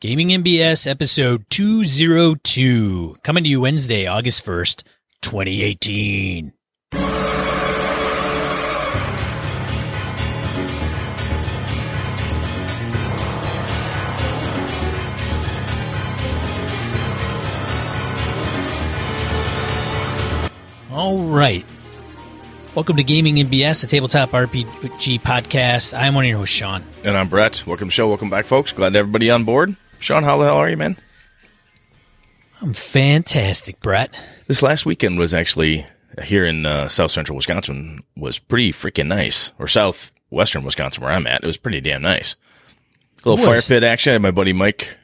Gaming MBS episode 202, coming to you Wednesday, August 1st, 2018. All right. Welcome to Gaming MBS, the tabletop RPG podcast. I'm one of your hosts, Sean. And I'm Brett. Welcome to the show. Welcome back, folks. Glad to everybody on board. Sean, how the hell are you, man? I'm fantastic, Brett. This last weekend was actually here in uh, south central Wisconsin was pretty freaking nice, or southwestern Wisconsin where I'm at. It was pretty damn nice. A little fire pit action. I had my buddy Mike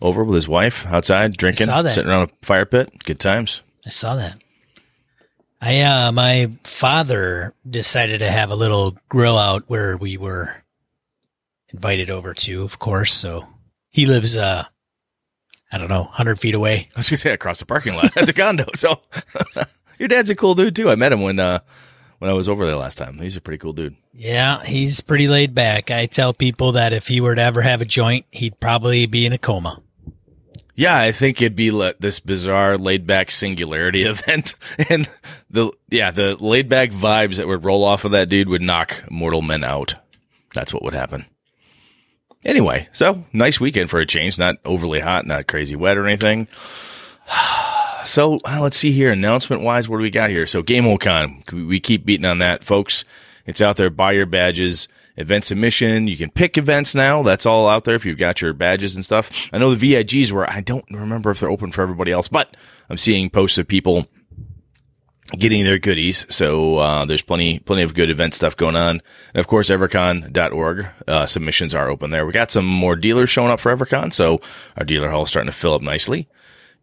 over with his wife outside drinking, saw that. sitting around a fire pit. Good times. I saw that. I uh my father decided to have a little grill out where we were invited over to, of course. So he lives uh I don't know, hundred feet away. I was gonna say across the parking lot at the condo. So your dad's a cool dude too. I met him when uh, when I was over there last time. He's a pretty cool dude. Yeah, he's pretty laid back. I tell people that if he were to ever have a joint, he'd probably be in a coma. Yeah, I think it'd be le- this bizarre laid back singularity event, and the yeah the laid back vibes that would roll off of that dude would knock mortal men out. That's what would happen. Anyway, so nice weekend for a change. Not overly hot, not crazy wet or anything. So uh, let's see here. Announcement wise, what do we got here? So Gamehole Con, we keep beating on that, folks. It's out there. Buy your badges. Event submission. You can pick events now. That's all out there if you've got your badges and stuff. I know the VIGs were. I don't remember if they're open for everybody else, but I'm seeing posts of people getting their goodies. So uh, there's plenty plenty of good event stuff going on. And of course, Evercon.org uh, submissions are open there. We got some more dealers showing up for Evercon, so our dealer hall is starting to fill up nicely.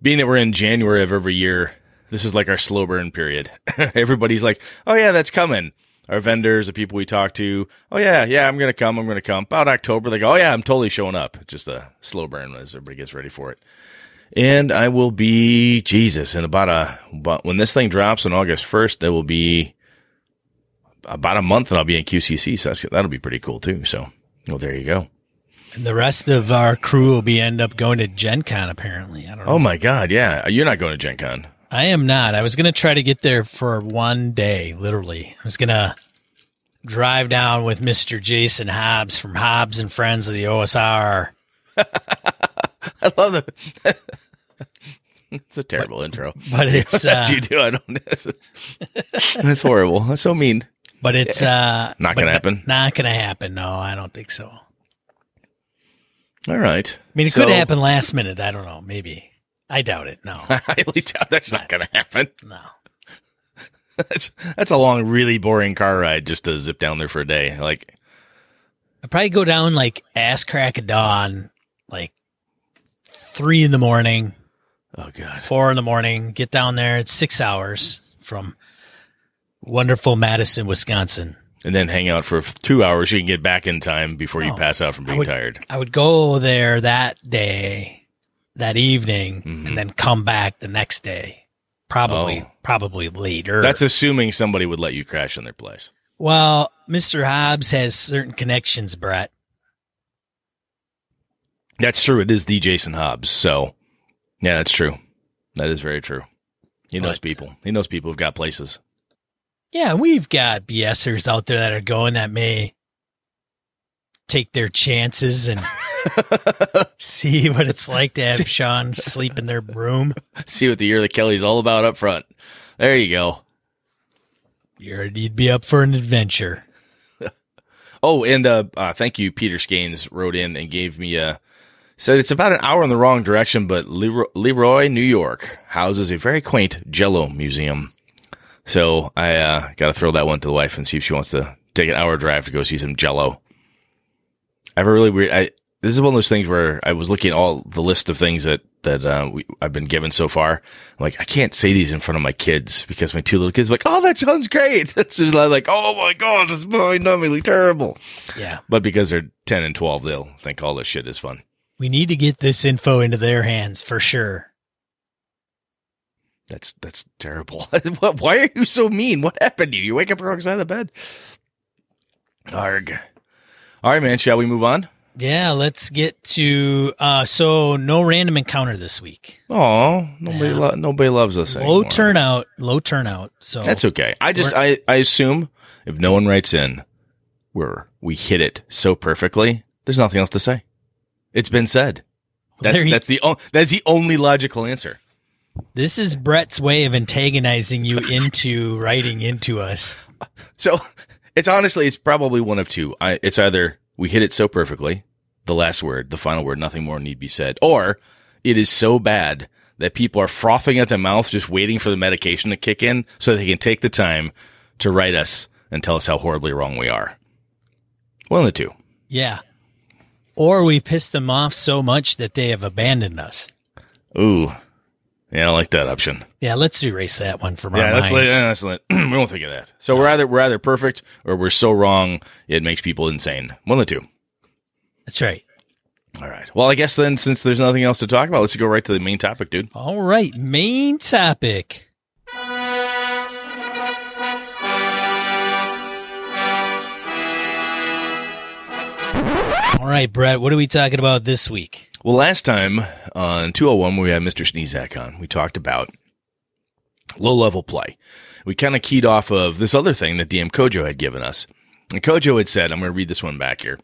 Being that we're in January of every year, this is like our slow burn period. Everybody's like, "Oh yeah, that's coming." Our vendors, the people we talk to, "Oh yeah, yeah, I'm gonna come. I'm gonna come." About October, they go, "Oh yeah, I'm totally showing up." It's just a slow burn as everybody gets ready for it and I will be Jesus in about a but when this thing drops on August first, there will be about a month, and I'll be in QCC. So that's, that'll be pretty cool too. So, well, there you go. And the rest of our crew will be end up going to Gen Con apparently. I don't oh know. Oh my God, yeah, you're not going to Gen Con. I am not. I was going to try to get there for one day, literally. I was going to drive down with Mr. Jason Hobbs from Hobbs and Friends of the OSR. I love it. it's a terrible intro. But it's uh, you do. I don't. That's horrible. That's so mean. but it's uh Not gonna happen? Not going to happen. No, I don't think so. All right. I mean, it So- could happen last minute. I don't know. Maybe. I doubt it. No. I highly doubt that's not going to happen. No. That's that's a long, really boring car ride just to zip down there for a day. Like, I'd probably go down like ass crack of dawn, like three in the morning, oh god. four in the morning, get down there. It's six hours from wonderful Madison, Wisconsin. and then hang out for two hours. You can get back in time before you Oh, pass out from I being would- tired. I would go there that day, that evening, Mhm. and then come back the next day. Probably, Oh. probably later. That's assuming somebody would let you crash in their place. well, Mr. Hobbs has certain connections, Brett. That's true. It is the Jason Hobbs. So, yeah, that's true. That is very true. He knows people. He knows people who've got places. Yeah, we've got BSers out there that are going that may take their chances and see what it's like to have Sean sleep in their room. See what the year that Kelly's all about up front. There you go. You're, you'd be up for an adventure. Oh, and uh, uh thank you, Peter Skanes wrote in and gave me a said it's about an hour in the wrong direction, but Leroy, Leroy New York houses a very quaint Jello museum. So I uh, got to throw that one to the wife and see if she wants to take an hour drive to go see some Jello. I have a really weird. I this is one of those things where I was looking at all the list of things that that uh, we, I've been given so far. I'm like, I can't say these in front of my kids because my two little kids are like, oh, that sounds great. It's just like, oh my god, this is mind-numbingly terrible. Yeah. But because they're 10 and 12, they'll think all this shit is fun. We need to get this info into their hands for sure. That's that's terrible. Why are you so mean? What happened to you? You wake up wrong side of the bed. Arg. All right, man. Shall we move on? Yeah, let's get to uh so no random encounter this week. Oh, nobody, Yeah. lo- nobody loves us. Low anymore. turnout, low turnout. So That's okay. I just, I, I assume if no one writes in, we're we hit it so perfectly. There's nothing else to say. It's been said. That's you- that's the o- that's the only logical answer. this is Brett's way of antagonizing you into writing into us. So it's honestly, it's probably one of two. I, it's either we hit it so perfectly, the last word, the final word, nothing more need be said, or it is so bad that people are frothing at the mouth, just waiting for the medication to kick in so they can take the time to write us and tell us how horribly wrong we are. One of the two. Yeah. Or we pissed them off so much that they have abandoned us. Ooh. Yeah, I like that option. Yeah, let's erase that one from Yeah, our that's, minds. yeah, that's we won't think of that. So we're either we're either perfect or we're so wrong it makes people insane. One of the two. That's right. All right. Well, I guess then since there's nothing else to talk about, let's go right to the main topic, dude. All right, main topic. All right, Brett, what are we talking about this week? Well, last time on 201 when we had Mr. Sneezak on, we talked about low level play. We kind of keyed off of this other thing that DM Kojo had given us. And Kojo had said, I'm going to read this one back here.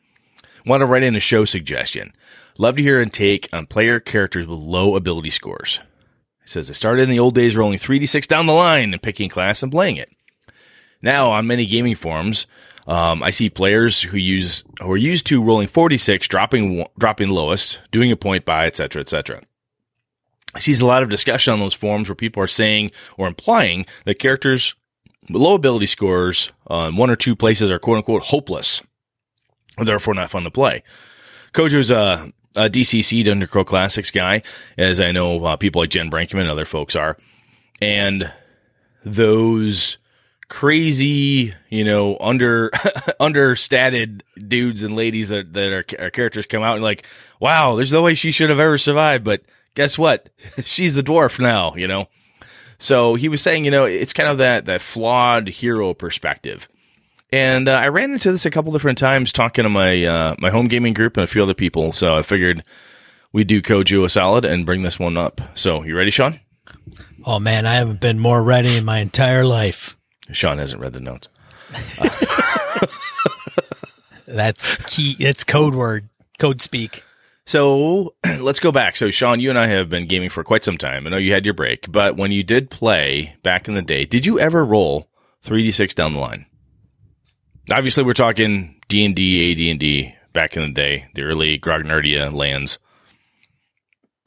Want to write in a show suggestion. Love to hear a take on player characters with low ability scores. He says, I started in the old days rolling 3d6 down the line and picking class and playing it. Now, on many gaming forums, um, I see players who use who are used to rolling 4d6, dropping dropping lowest, doing a point buy, etc., etc. I see a lot of discussion on those forums where people are saying or implying that characters with low ability scores on one or two places are quote unquote hopeless, therefore not fun to play. Kojo's a, a DCC Dungeon Crawl Classics guy, as I know uh, people like Jen Brinkman and other folks are, and those crazy, you know, under understated dudes and ladies that that are, are characters come out and like, wow, there's no way she should have ever survived, but guess what? She's the dwarf now, you know. So he was saying, you know, it's kind of that that flawed hero perspective. And uh, I ran into this a couple different times talking to my uh, my home gaming group and a few other people. So I figured we'd do Kojo a solid and bring this one up. So you ready, Sean? Oh man, I haven't been more ready in my entire life. Sean hasn't read the notes. That's key. It's code word, code speak. So let's go back. So Sean, you and I have been gaming for quite some time. I know you had your break, but when you did play back in the day, did you ever roll 3d6 down the line? Obviously, we're talking D&D, AD&D back in the day, the early Grognardia lands.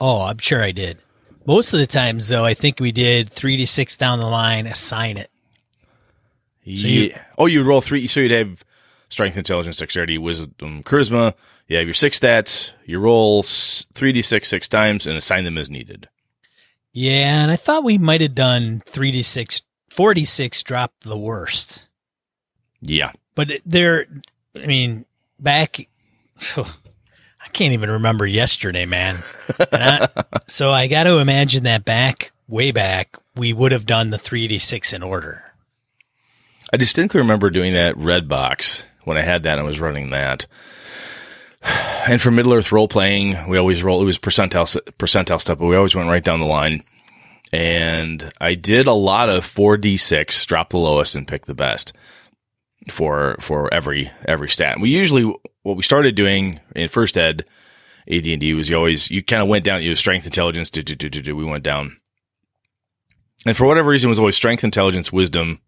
Oh, I'm sure I did. Most of the times, though, I think we did 3d6 down the line, assign it. So you- oh, you'd roll three. So you'd have strength, intelligence, dexterity, wisdom, charisma. You have your six stats. You roll 3d6 six times and assign them as needed. Yeah, and I thought we might have done 3d6, 4d6 drop the worst. Yeah. But there, I mean, back, I can't even remember yesterday, man. I, so I got to imagine that back, way back, we would have done the 3d6 in order. I distinctly remember doing that red box when I had that and I was running that. And for Middle Earth role playing, we always roll. It was percentile percentile stuff, but we always went right down the line. And I did a lot of four d six, drop the lowest and pick the best for for every every stat. We usually what we started doing in first ed AD and D was you always you kind of went down. You strength, intelligence. Do, do, do, do, do, we went down, and for whatever reason, was always strength, intelligence, wisdom,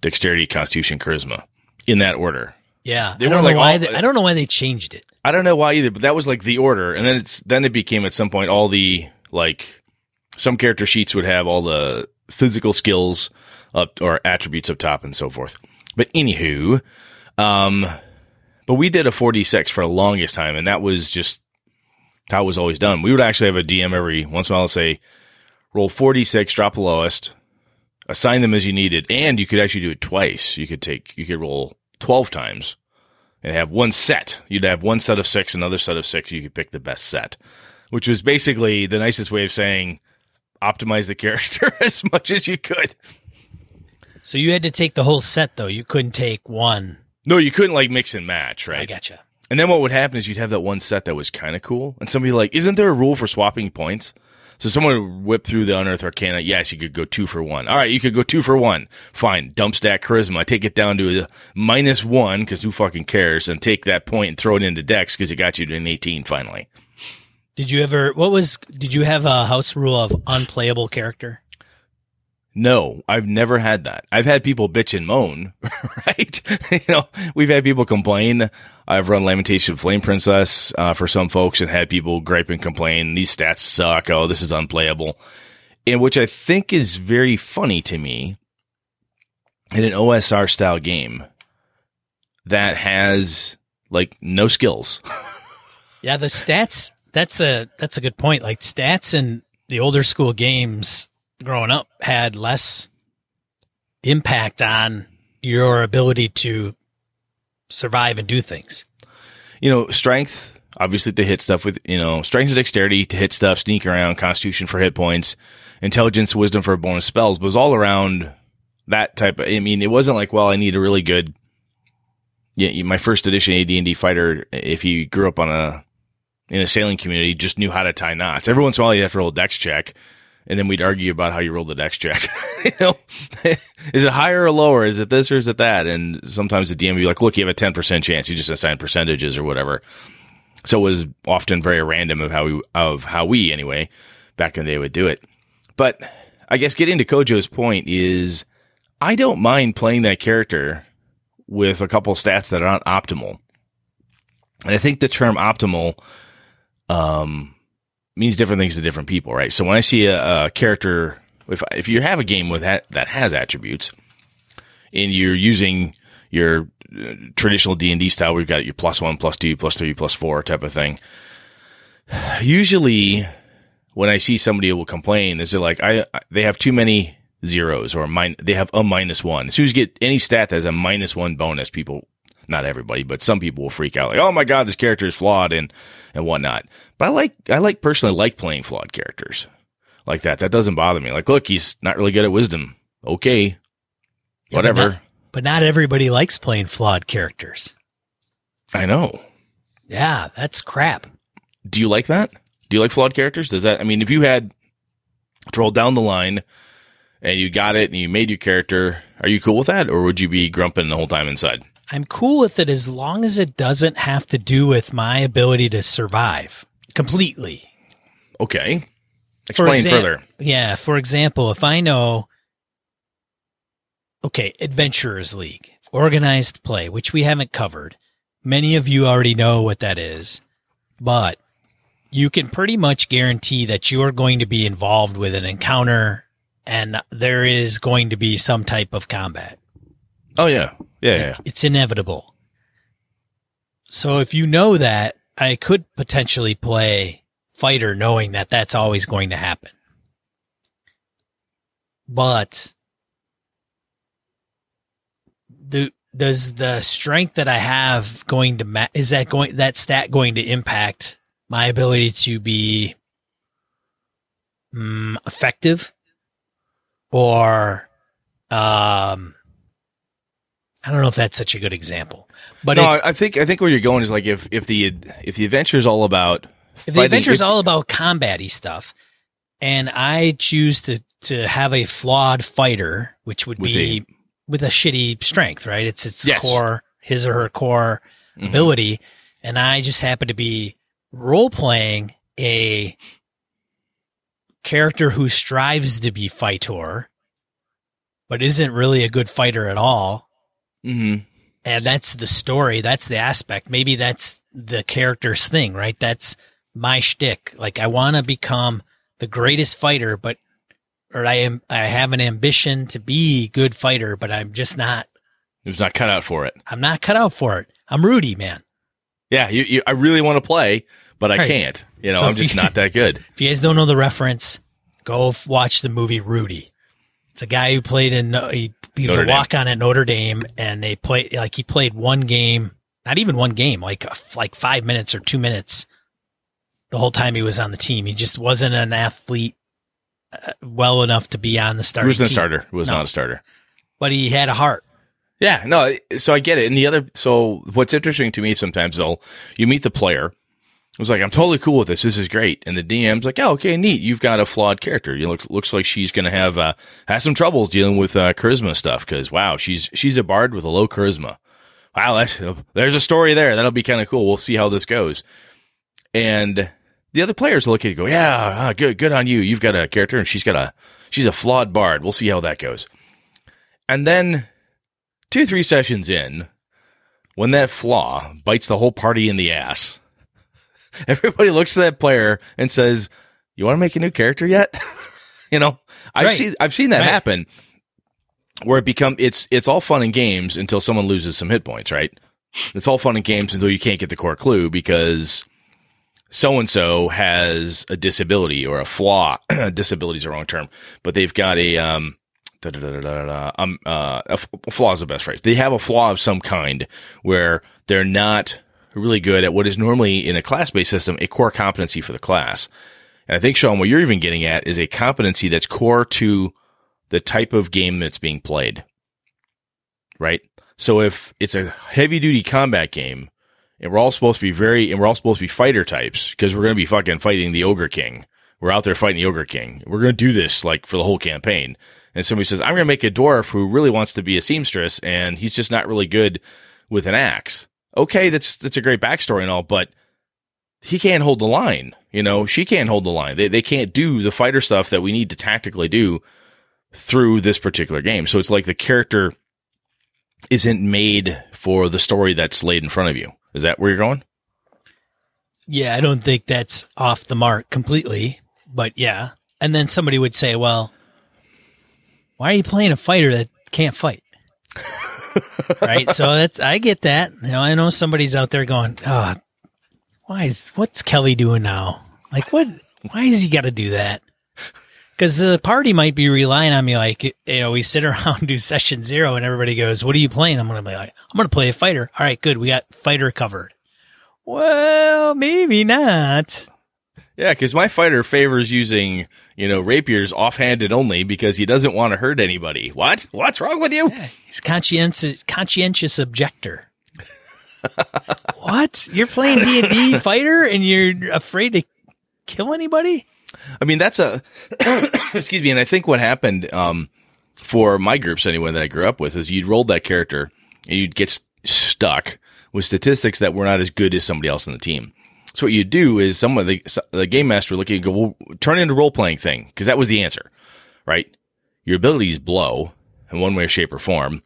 dexterity, constitution, charisma in that order. Yeah, They I don't were know like why. all- they, I don't know why they changed it. I don't know why either, but that was like the order, and then it's then it became at some point all the like some character sheets would have all the physical skills up or attributes up top and so forth. But anywho, um, but we did a four d six for the longest time, and that was just how it was always done. We would actually have a DM every once in a while say, roll four d six, drop the lowest, assign them as you needed, and you could actually do it twice. You could take you could roll twelve times and have one set. You'd have one set of six, another set of six. You could pick the best set, which was basically the nicest way of saying optimize the character as much as you could. So you had to take the whole set, though. You couldn't take one. No, you couldn't like mix and match, right? I gotcha. And then what would happen is you'd have that one set that was kind of cool, and somebody like, isn't there a rule for swapping points? So someone whipped through the unearthed arcana. Yes, you could go two for one. All right, you could go two for one. Fine. Dump stat charisma. Take it down to a minus one because who fucking cares? And take that point and throw it into Dex because it got you to an eighteen finally. Did you ever? What was? Did you have a house rule of unplayable character? No, I've never had that. I've had people bitch and moan, right? you know, we've had people complain. I've run Lamentation Flame Princess uh, for some folks and had people gripe and complain. These stats suck. Oh, this is unplayable. And which I think is very funny to me in an OSR style game that has like no skills. yeah, the stats. That's a that's a good point. Like stats in the older school games growing up had less impact on your ability to survive and do things. You know, strength, obviously to hit stuff with, you know, strength and dexterity to hit stuff, sneak around, constitution for hit points, intelligence, wisdom for bonus spells, but it was all around that type of, I mean, it wasn't like, well, I need a really good, yeah, my first edition AD&D fighter, if you grew up on a, in a sailing community, just knew how to tie knots. Every once in a while, you have to roll a dex check and then we'd argue about how you roll the dex check. you know, is it higher or lower? Is it this or is it that? And sometimes the DM would be like, look, you have a 10% chance. You just assign percentages or whatever. So it was often very random of how we, of how we anyway, back in the day would do it. But I guess getting to Kojo's point is I don't mind playing that character with a couple stats that aren't optimal. And I think the term optimal, um, means different things to different people, right? So when I see a, a character, if if you have a game with that that has attributes, and you're using your uh, traditional D and D style, we've got your plus one, plus two, plus three, plus four type of thing. Usually, when I see somebody who will complain, is it like I they have too many zeros or min- they have a minus one. As soon as you get any stat that has a minus one bonus, people not everybody, but some people will freak out like, oh my god, this character is flawed and and whatnot. But I like I like personally like playing flawed characters like that. That doesn't bother me. Like, look, he's not really good at wisdom. Okay, yeah, whatever. But not, but not everybody likes playing flawed characters. I know. Yeah, that's crap. Do you like that? Do you like flawed characters? Does that? I mean, if you had to roll down the line and you got it and you made your character, are you cool with that, or would you be grumping the whole time inside? I'm cool with it as long as it doesn't have to do with my ability to survive completely. Okay. Explain exa- further. Yeah. For example, if I know, okay, Adventurers League, organized play, which we haven't covered. Many of you already know what that is, but you can pretty much guarantee that you are going to be involved with an encounter and there is going to be some type of combat. Oh yeah. Yeah, yeah. It's inevitable. So if you know that, I could potentially play fighter knowing that that's always going to happen. But the does the strength that I have going to ma- is that going that stat going to impact my ability to be um, effective or um I don't know if that's such a good example, but no, I think I think where you're going is like if if the if the adventure is all about if the adventure is all about combaty stuff, and I choose to to have a flawed fighter, which would with be a, with a shitty strength, right? It's its yes. core, his or her core mm-hmm. ability, and I just happen to be role playing a character who strives to be fighter, but isn't really a good fighter at all Mm-hmm. And that's the story. That's the aspect. Maybe that's the character's thing, right? That's my shtick. Like I want to become the greatest fighter, but or I am I have an ambition to be good fighter, but I'm just not. It was not cut out for it. I'm not cut out for it. I'm Rudy, man. Yeah, you, you I really want to play, but I can't. You know, so I'm just you, not that good. If you guys don't know the reference, go f- watch the movie Rudy. It's a guy who played in he he was Notre a walk on at Notre Dame, and they played like he played one game, not even one game, like like five minutes or two minutes. The whole time he was on the team, he just wasn't an athlete uh, well enough to be on the starter. He was a starter. He was no. not a starter, but he had a heart. Yeah, no, so I get it. And the other, so what's interesting to me sometimes, though, you meet the player. It was like, I'm totally cool with this. This is great. And the DM's like, oh, okay, neat. You've got a flawed character. You look, looks like she's going to have, uh, have some troubles dealing with, uh, charisma stuff. Cause wow, she's, she's a bard with a low charisma. Wow. That's, there's a story there. That'll be kind of cool. We'll see how this goes. And the other players look at you go, yeah, uh, good, good on you. You've got a character and she's got a, she's a flawed bard. We'll see how that goes. And then two, three sessions in, when that flaw bites the whole party in the ass, everybody looks at that player and says, "You want to make a new character yet?" you know, I've Right. seen I've seen that Right. happen where it become it's it's all fun and games until someone loses some hit points, right? It's all fun and games until you can't get the core clue because so and so has a disability or a flaw. Disability is the wrong term, but they've got a um, da, da, da, da, da, da, um uh, a, f- a flaw is the best phrase. They have a flaw of some kind where they're not really good at what is normally in a class based system a core competency for the class. And I think Sean, what you're even getting at is a competency that's core to the type of game that's being played. Right? So if it's a heavy duty combat game and we're all supposed to be very, and we're all supposed to be fighter types because we're going to be fucking fighting the Ogre King. We're out there fighting the Ogre King. We're going to do this like for the whole campaign. And somebody says, I'm going to make a dwarf who really wants to be a seamstress and he's just not really good with an axe. Okay. That's, that's a great backstory and all, but he can't hold the line. You know, she can't hold the line. They, they can't do the fighter stuff that we need to tactically do through this particular game. So it's like the character isn't made for the story that's laid in front of you. Is that where you're going? Yeah, I don't think that's off the mark completely, but yeah. And then somebody would say, well, why are you playing a fighter that can't fight? right. So that's, I get that. You know, I know somebody's out there going, oh, why is, what's Kelly doing now? Like, what, why has he got to do that? Because the party might be relying on me, like, you know, we sit around, do session zero, and everybody goes, What are you playing? I'm to be like, I'm to play a fighter. All right, good. We got fighter covered. Well, maybe not. Yeah, because my fighter favors using, you know, rapiers offhanded only because he doesn't want to hurt anybody. What? What's wrong with you? He's conscientious, conscientious objector. what? You're playing D and D fighter, and you're afraid to kill anybody? I mean, that's a excuse me. And I think what happened um, for my groups anyway that I grew up with is you'd roll that character and you'd get s- stuck with statistics that were not as good as somebody else on the team. So what you do is someone the the game master would look at you and go, well, turn into role playing thing because that was the answer, right? Your abilities blow in one way, shape, or form.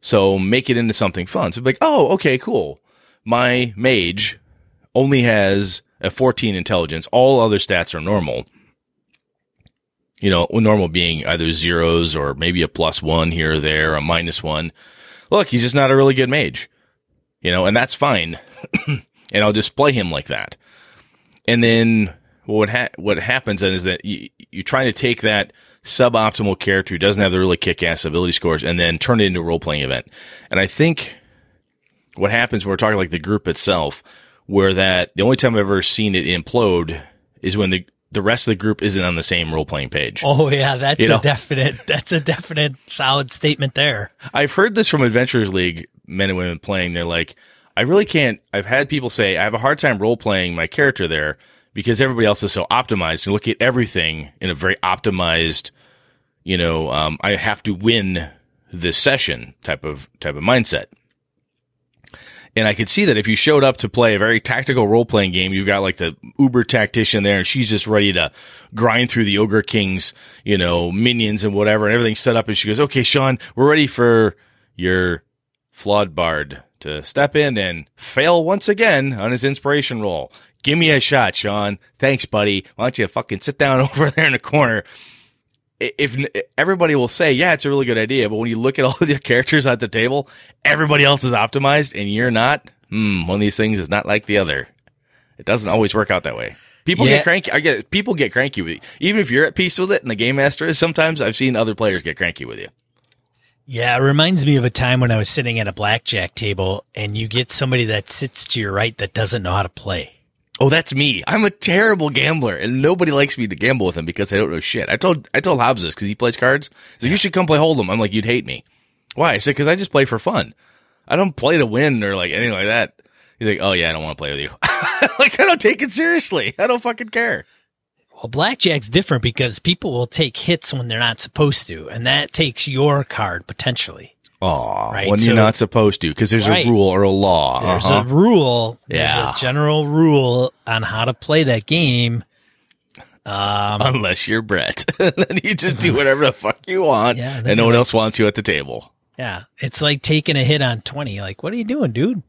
So make it into something fun. So like, oh, okay, cool. My mage only has a 14 intelligence. All other stats are normal. You know, normal being either zeros or maybe a plus one here or there, a minus one. Look, he's just not a really good mage. You know, and that's fine. and I'll display him like that. And then what ha- what happens then is that you, you're trying to take that suboptimal character who doesn't have the really kick-ass ability scores and then turn it into a role-playing event. And I think what happens when we're talking like the group itself, where that the only time I've ever seen it implode is when the the rest of the group isn't on the same role playing page. Oh yeah, that's You know. a definite. That's a definite solid statement there. I've heard this from Adventurers League men and women playing. They're like, I really can't. I've had people say I have a hard time role playing my character there because everybody else is so optimized. You look at everything in a very optimized, you know, um, I have to win this session type of type of mindset. And I could see that if you showed up to play a very tactical role playing game, you've got like the uber tactician there and she's just ready to grind through the ogre king's, you know, minions and whatever and everything's set up. And she goes, okay, Sean, we're ready for your flawed bard to step in and fail once again on his inspiration roll. Give me a shot, Sean. Thanks, buddy. Why don't you fucking sit down over there in the corner? If everybody will say, yeah, it's a really good idea, but when you look at all of your characters at the table, everybody else is optimized and you're not. Hmm, one of these things is not like the other. It doesn't always work out that way. People Yeah. get cranky. I get people get cranky with you. Even if you're at peace with it and the game master is, sometimes I've seen other players get cranky with you. Yeah, it reminds me of a time when I was sitting at a blackjack table, and you get somebody that sits to your right that doesn't know how to play. Oh, that's me. I'm a terrible gambler, and nobody likes me to gamble with him because I don't know shit. I told I told Hobbs this because he plays cards. So you should come play Hold'em. I'm like, you'd hate me. Why? I said, because I just play for fun. I don't play to win or like anything like that. He's like, oh yeah, I don't want to play with you. like I don't take it seriously. I don't fucking care. Well, blackjack's different because people will take hits when they're not supposed to, and that takes your card potentially. Oh, Right, when so- you're not supposed to, because there's Right. a rule or a law. There's Uh-huh. a rule. There's Yeah. a general rule on how to play that game. Um, Unless you're Brett, then you just do whatever the fuck you want, Yeah, and no one like- else wants you at the table. yeah, it's like taking a hit on twenty. Like, what are you doing, dude?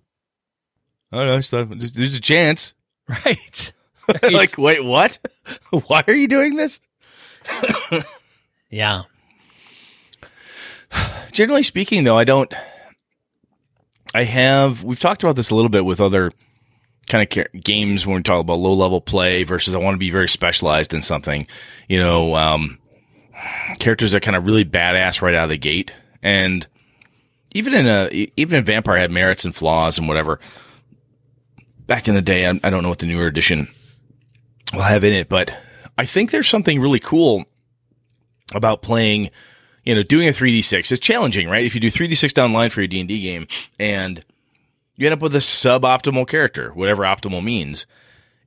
I don't know. I just thought, there's- There's a chance. Right. like, wait, what? Why are you doing this? yeah. generally speaking though i don't i have we've talked about this a little bit with other kind of games when we talk about low level play versus i want to be very specialized in something you know um characters are kind of really badass right out of the gate and even in a even in vampire had merits and flaws and whatever back in the day i, I don't know what the newer edition will have in it but i think there's something really cool about playing you know, doing a 3d6 is challenging, right? If you do 3d6 down line for your D&D game and you end up with a suboptimal character, whatever optimal means.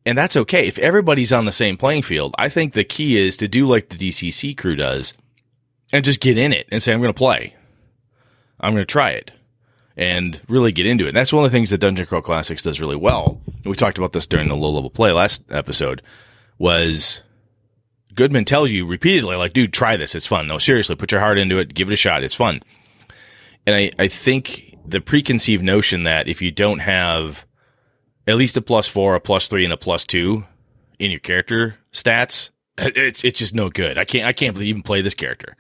And that's okay. If everybody's on the same playing field, I think the key is to do like the DCC crew does and just get in it and say, I'm going to play. I'm going to try it and really get into it. And that's one of the things that Dungeon Crawl Classics does really well. We talked about this during the low level play last episode was Goodman tells you repeatedly, like, dude, try this. It's fun. No, seriously, put your heart into it. Give it a shot. It's fun. And I, I think the preconceived notion that if you don't have at least a plus four, a plus three, and a plus two in your character stats, it's it's just no good. I can't I can't even play this character,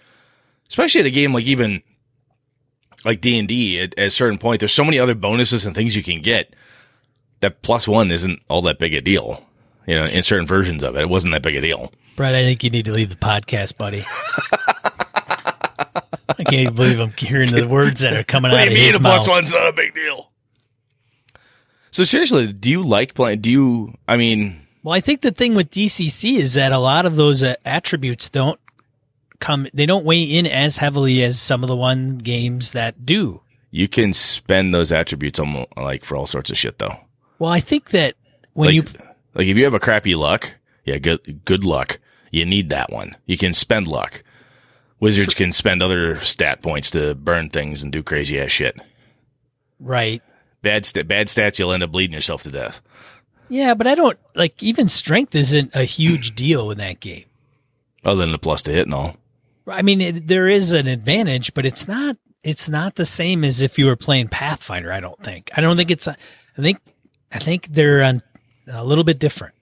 especially at a game like even like D and D. At at a certain point, there's so many other bonuses and things you can get that plus one isn't all that big a deal. You know, in certain versions of it, it wasn't that big a deal. Brett, I think you need to leave the podcast, buddy. I can't even believe I'm hearing the words that are coming What out do of you mean his a plus one's not a big deal? So seriously, do you like playing? Do you? I mean, Well, I think the thing with DCC is that a lot of those uh, attributes don't come, they don't weigh in as heavily as some of the one games that do. you can spend those attributes almost like for all sorts of shit, though. Well, I think that when like, you, like if you have a crappy luck, yeah, good good luck. You need that one. You can spend luck. Wizards can spend other stat points to burn things and do crazy ass shit. right. Bad st- bad stats, you'll end up bleeding yourself to death. Yeah, but I don't, like, even strength isn't a huge deal in that game. Other than the plus to hit and all. I mean, it, there is an advantage, but it's not, it's not the same as if you were playing Pathfinder. I don't think, I don't think it's, I think, I think they're on a little bit different.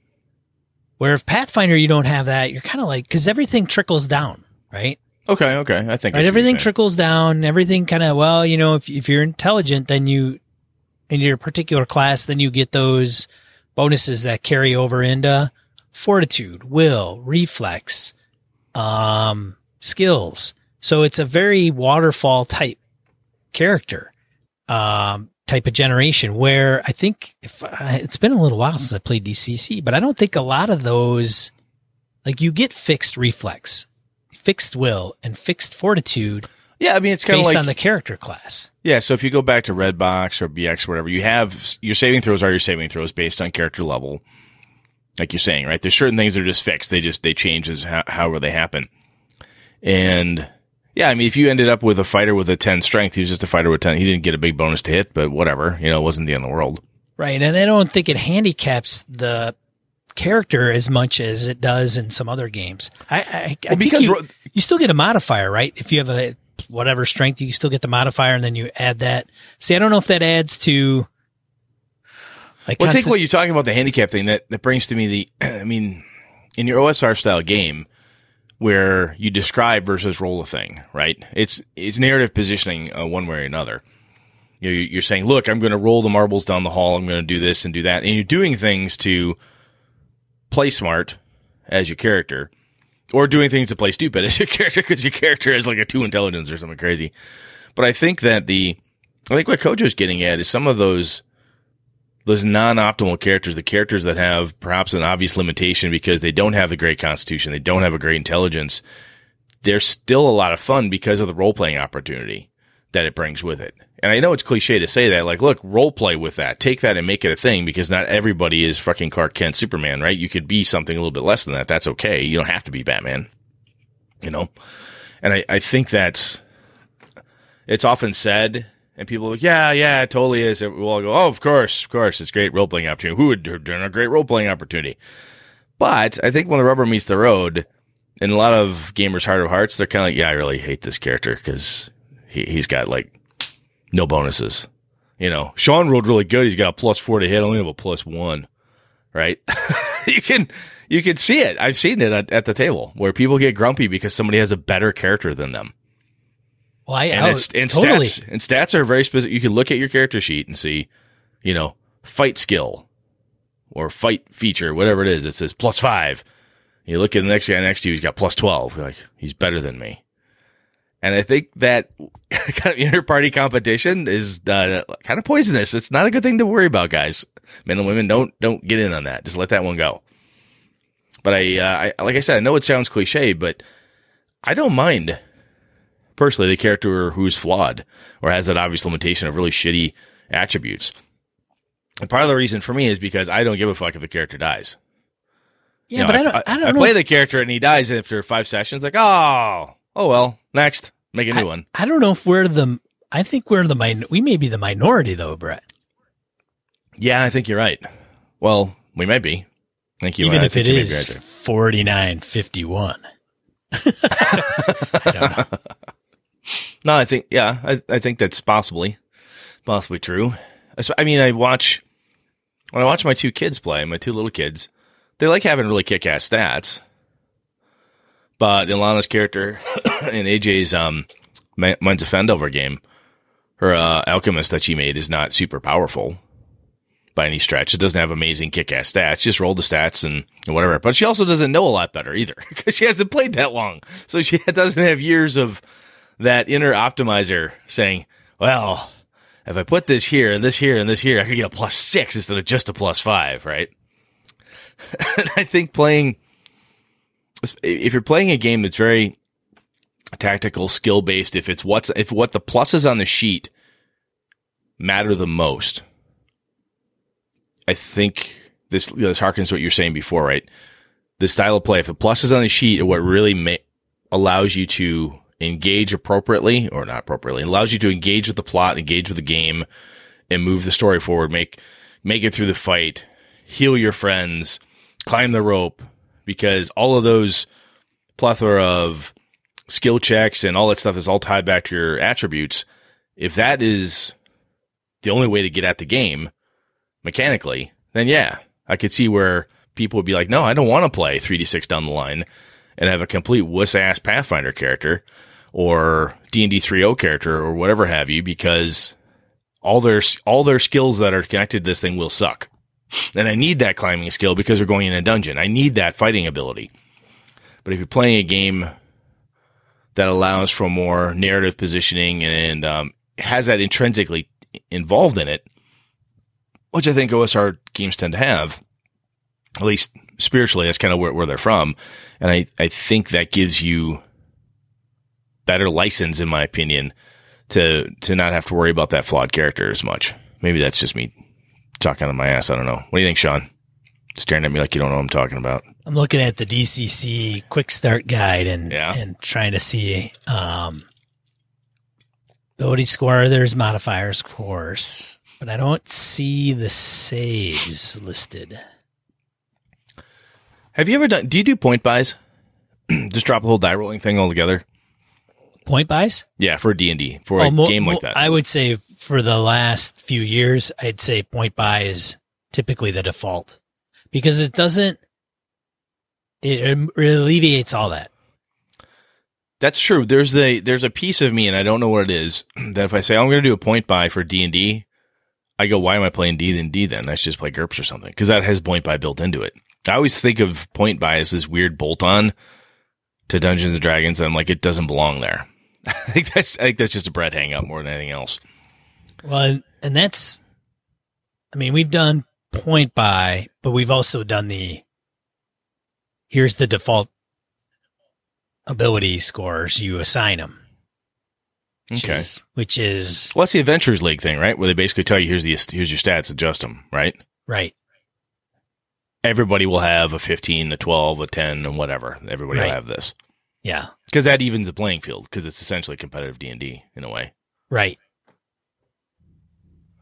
Where if Pathfinder, you don't have that, you're kind of like, cause everything trickles down, right? Okay, okay. I think Right. Everything trickles down. Everything kind of, well, you know, if, if you're intelligent, then you, in your particular class, then you get those bonuses that carry over into fortitude, will, reflex, um, skills. So it's a very waterfall type character, um, type of generation where I think if I, it's been a little while since I played DCC, but I don't think a lot of those, like you get fixed reflex, fixed will, and fixed fortitude Yeah, I mean it's kind of based like on the character class. Yeah, so if you go back to Redbox or BX or whatever, you have your saving throws are your saving throws based on character level. Like you're saying, right? There's certain things that are just fixed. They just they change as how, however they happen. And yeah, I mean, if you ended up with a fighter with a 10 strength, he was just a fighter with 10. He didn't get a big bonus to hit, but whatever. You know, it wasn't the end of the world. Right. And I don't think it handicaps the character as much as it does in some other games. I, I, I think you, you still get a modifier, right? If you have a whatever strength, you still get the modifier and then you add that. See, I don't know if that adds to like Well, I think what you're talking about the handicap thing that that brings to me the I mean, in your OSR style game where you describe versus roll a thing, right? It's it's narrative positioning uh, one way or another. You know, you're saying, "Look, I'm going to roll the marbles down the hall. I'm going to do this and do that," and you're doing things to play smart as your character, or doing things to play stupid as your character because your character has like a two intelligence or something crazy. But I think that the I think what Kojo's getting at is some of those those non-optimal characters, the characters that have perhaps an obvious limitation because they don't have a great constitution, they don't have a great intelligence, they're still a lot of fun because of the role-playing opportunity. that it brings with it. And I know it's cliche to say that, like, look, role play with that. Take that and make it a thing because not everybody is fucking Clark Kent Superman, right? You could be something a little bit less than that. That's okay. You don't have to be Batman, you know? And I, I think that's, it's often said, and people are like, yeah, yeah, it totally is. We'll all go, oh, of course, of course. It's great role playing opportunity. Who would do a great role playing opportunity? But I think when the rubber meets the road, in a lot of gamers' heart of hearts, they're kind of like, yeah, I really hate this character because he, he's got like no bonuses. You know, Sean rolled really good. He's got a plus four to hit. I only have a plus one, right? you can, you can see it. I've seen it at, at, the table where people get grumpy because somebody has a better character than them. Well, I, and, I it's, and totally. stats and stats are very specific. You can look at your character sheet and see, you know, fight skill or fight feature, whatever it is. It says plus five. You look at the next guy next to you, he's got plus 12. You're like, he's better than me. And I think that kind of inter-party competition is uh, kind of poisonous. It's not a good thing to worry about, guys. Men and women, don't don't get in on that. Just let that one go. But I, uh, I like I said, I know it sounds cliche, but I don't mind personally the character who's flawed or has that obvious limitation of really shitty attributes. And part of the reason for me is because I don't give a fuck if the character dies. Yeah, You know, but I, don't. I, don't I know. play if- the character and he dies after five sessions. Like, oh, oh well, next, make a new one. I don't know if we're the. I think we're the min. We may be the minority though, Brett. Yeah, I think you're right. Well, we might be. Thank you. Even I if it think you may be is forty nine fifty one. I don't know. No, I think yeah, I, I think that's possibly possibly true. I mean, I watch when I watch my two kids play, my two little kids, they like having really kick-ass stats. But Ilana's character in AJ's um Mi- Minds of Phandelver game, her uh, alchemist that she made is not super powerful by any stretch. It doesn't have amazing kick-ass stats. Just roll the stats and, and whatever. But she also doesn't know a lot better either because she hasn't played that long. So she doesn't have years of that inner optimizer saying, well, if I put this here and this here and this here, I could get a plus six instead of just a plus five, right? and I think playing, if you're playing a game that's very tactical, skill based, if it's what's, if what the pluses on the sheet matter the most, I think this, this harkens to what you're saying before, right? The style of play, if the pluses on the sheet are what really ma- allows you to engage appropriately or not appropriately, it allows you to engage with the plot, engage with the game, and move the story forward, make make it through the fight, heal your friends, climb the rope, because all of those plethora of skill checks and all that stuff is all tied back to your attributes. If that is the only way to get at the game mechanically, then yeah, I could see where people would be like, no, I don't want to play 3d6 down the line and have a complete wuss ass Pathfinder character or D&D 3.0 character or whatever have you because all their all their skills that are connected to this thing will suck. And I need that climbing skill because we're going in a dungeon. I need that fighting ability. But if you're playing a game that allows for more narrative positioning and um, has that intrinsically involved in it, which I think OSR games tend to have, at least spiritually, that's kind of where, where they're from. And I, I think that gives you better license, in my opinion, to to not have to worry about that flawed character as much. Maybe that's just me talking out of my ass. I don't know. What do you think, Sean? Staring at me like you don't know what I'm talking about. I'm looking at the DCC quick start guide and Yeah. and trying to see um ability score. There's modifiers, of course, but I don't see the saves listed. Have you ever done? Do you do point buys? just drop the whole die rolling thing altogether. Point buys Yeah, for D and D for a Oh, mo- game like that. I would say for the last few years, I'd say point buy is typically the default because it doesn't. It alleviates all that. That's true. There's a there's a piece of me, and I don't know what it is. That if I say I'm going to do a point buy for D and D, I go, why am I playing D and D then? I should just play GURPS or something because that has point buy built into it. I always think of point buy as this weird bolt on to Dungeons and Dragons, and I'm like, it doesn't belong there. I think that's I think that's just a Brett hang up more than anything else. Well, and- and that's, I mean, we've done point buy, but we've also done the, here's the default ability scores, you assign them. which Okay. is which is Well, that's the Adventures League thing, right? Where they basically tell you here's the here's your stats, adjust them, right? right. Everybody will have a 15, a 12, a 10, and whatever. Everybody Right. will have this Yeah, because that evens the playing field because it's essentially competitive D and D in a way. right.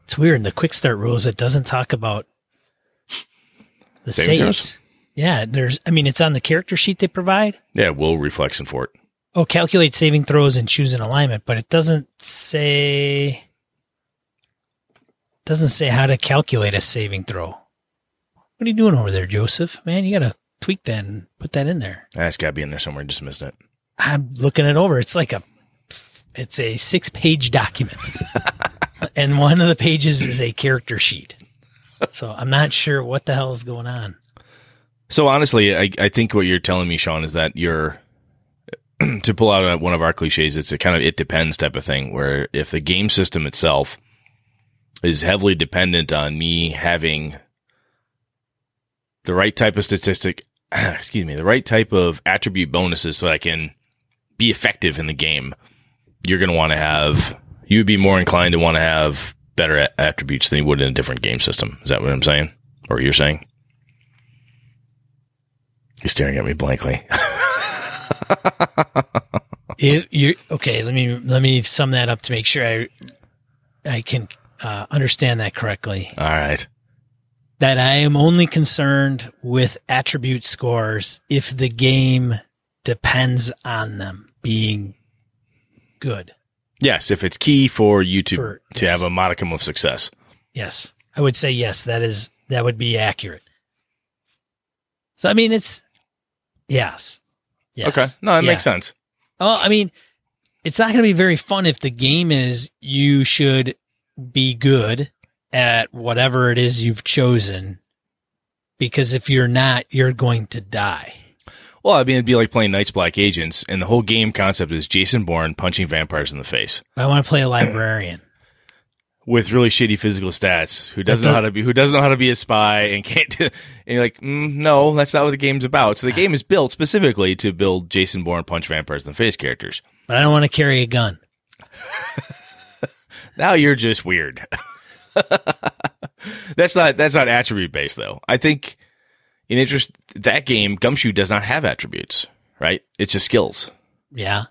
It's weird in the quick start rules. It doesn't talk about the throws? saves. Yeah, there's. I mean, it's on the character sheet they provide. Yeah, will reflex and fort. Oh, calculate saving throws and choose an alignment, but it doesn't say doesn't say how to calculate a saving throw. What are you doing over there, Joseph? Man, you gotta tweak that and put that in there. That's got to be in there somewhere. I Just missed it. I'm looking it over. It's like a it's a six page document. and one of the pages is a character sheet. So I'm not sure what the hell is going on. So honestly, I, I think what you're telling me, Sean, is that you're to pull out one of our cliches. It's a kind of it depends type of thing. Where if the game system itself is heavily dependent on me having the right type of statistic, excuse me, the right type of attribute bonuses, so that I can be effective in the game, you're going to want to have. You would be more inclined to want to have better a- attributes than you would in a different game system. Is that what I'm saying, or you're saying? You're staring at me blankly. It, you okay? Let me let me sum that up to make sure I I can uh, understand that correctly. All right. That I am only concerned with attribute scores if the game depends on them being good. Yes, if it's key for you to For- to yes. have a modicum of success. Yes, I would say yes. That is that would be accurate. So I mean, it's yes, yes. Okay. No, that Yeah. makes sense. Well, I mean, it's not going to be very fun if the game is you should be good at whatever it is you've chosen. Because if you're not, you're going to die. Well, I mean, it'd be like playing Night's Black Agents, and the whole game concept is Jason Bourne punching vampires in the face I want to play a librarian. with really shitty physical stats. Who doesn't know how to be? Who doesn't know how to be a spy and can't? Do, and you're like, mm, no, that's not what the game's about. So the game is built specifically to build Jason Bourne punch vampires in the face characters. But I don't want to carry a gun. Now you're just weird. that's not that's not attribute based though. I think in interest that game Gumshoe does not have attributes, right? It's just skills. Yeah.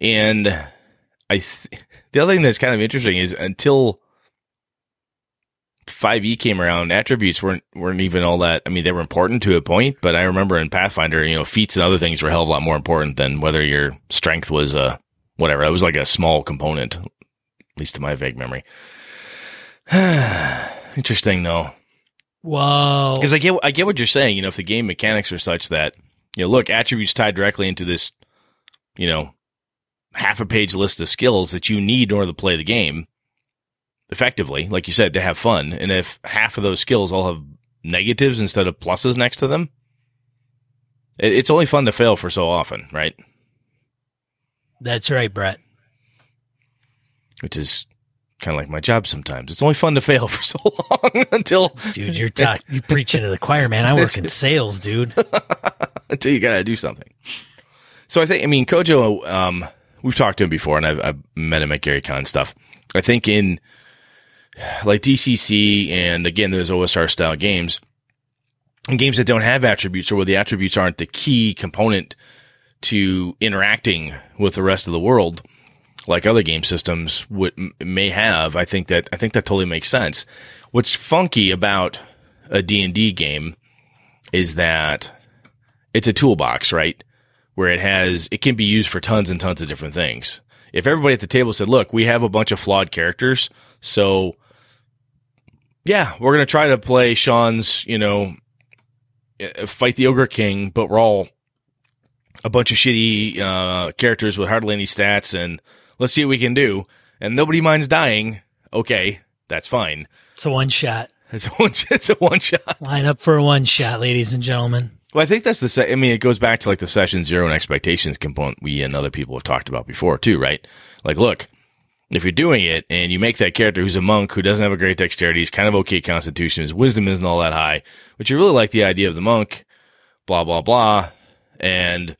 And I th- the other thing that's kind of interesting is until 5e came around, attributes weren't weren't even all that. I mean, they were important to a point, but I remember in Pathfinder, you know, feats and other things were a hell of a lot more important than whether your strength was uh whatever. It was like a small component, at least to my vague memory. Interesting though. Whoa. Because I get I get what you're saying. You know, if the game mechanics are such that you know, look, attributes tied directly into this, you know, half a page list of skills that you need in order to play the game effectively, like you said, to have fun. And if half of those skills all have negatives instead of pluses next to them, it, it's only fun to fail for so often, right? That's right, Brett. Which is kind of like my job sometimes. It's only fun to fail for so long until Dude, you're talk- you preaching to the choir, man. I work in sales, dude. until you gotta do something. So I think, I mean, Kojo, um, we've talked to him before, and I've, I've met him at Gary Con stuff. I think in like DCC and again, those OSR style games, and games that don't have attributes or where the attributes aren't the key component to interacting with the rest of the world, like other game systems would may have. I think that I think that totally makes sense. What's funky about a D and D game is that it's a toolbox, right? Where it has, it can be used for tons and tons of different things. If everybody at the table said, look, we have a bunch of flawed characters. So yeah, we're going to try to play Sean's, you know, uh, fight the ogre king, but we're all a bunch of shitty, uh, characters with hardly any stats and let's see what we can do. And nobody minds dying. Okay. That's fine. It's a one shot. It's a one, it's a one shot. Line up for a one shot, ladies and gentlemen. Well, I think that's the. Se- I mean, it goes back to like the session zero and expectations component we and other people have talked about before too, right? Like, look, if you're doing it and you make that character who's a monk who doesn't have a great dexterity, he's kind of okay constitution, his wisdom isn't all that high, but you really like the idea of the monk, blah blah blah, and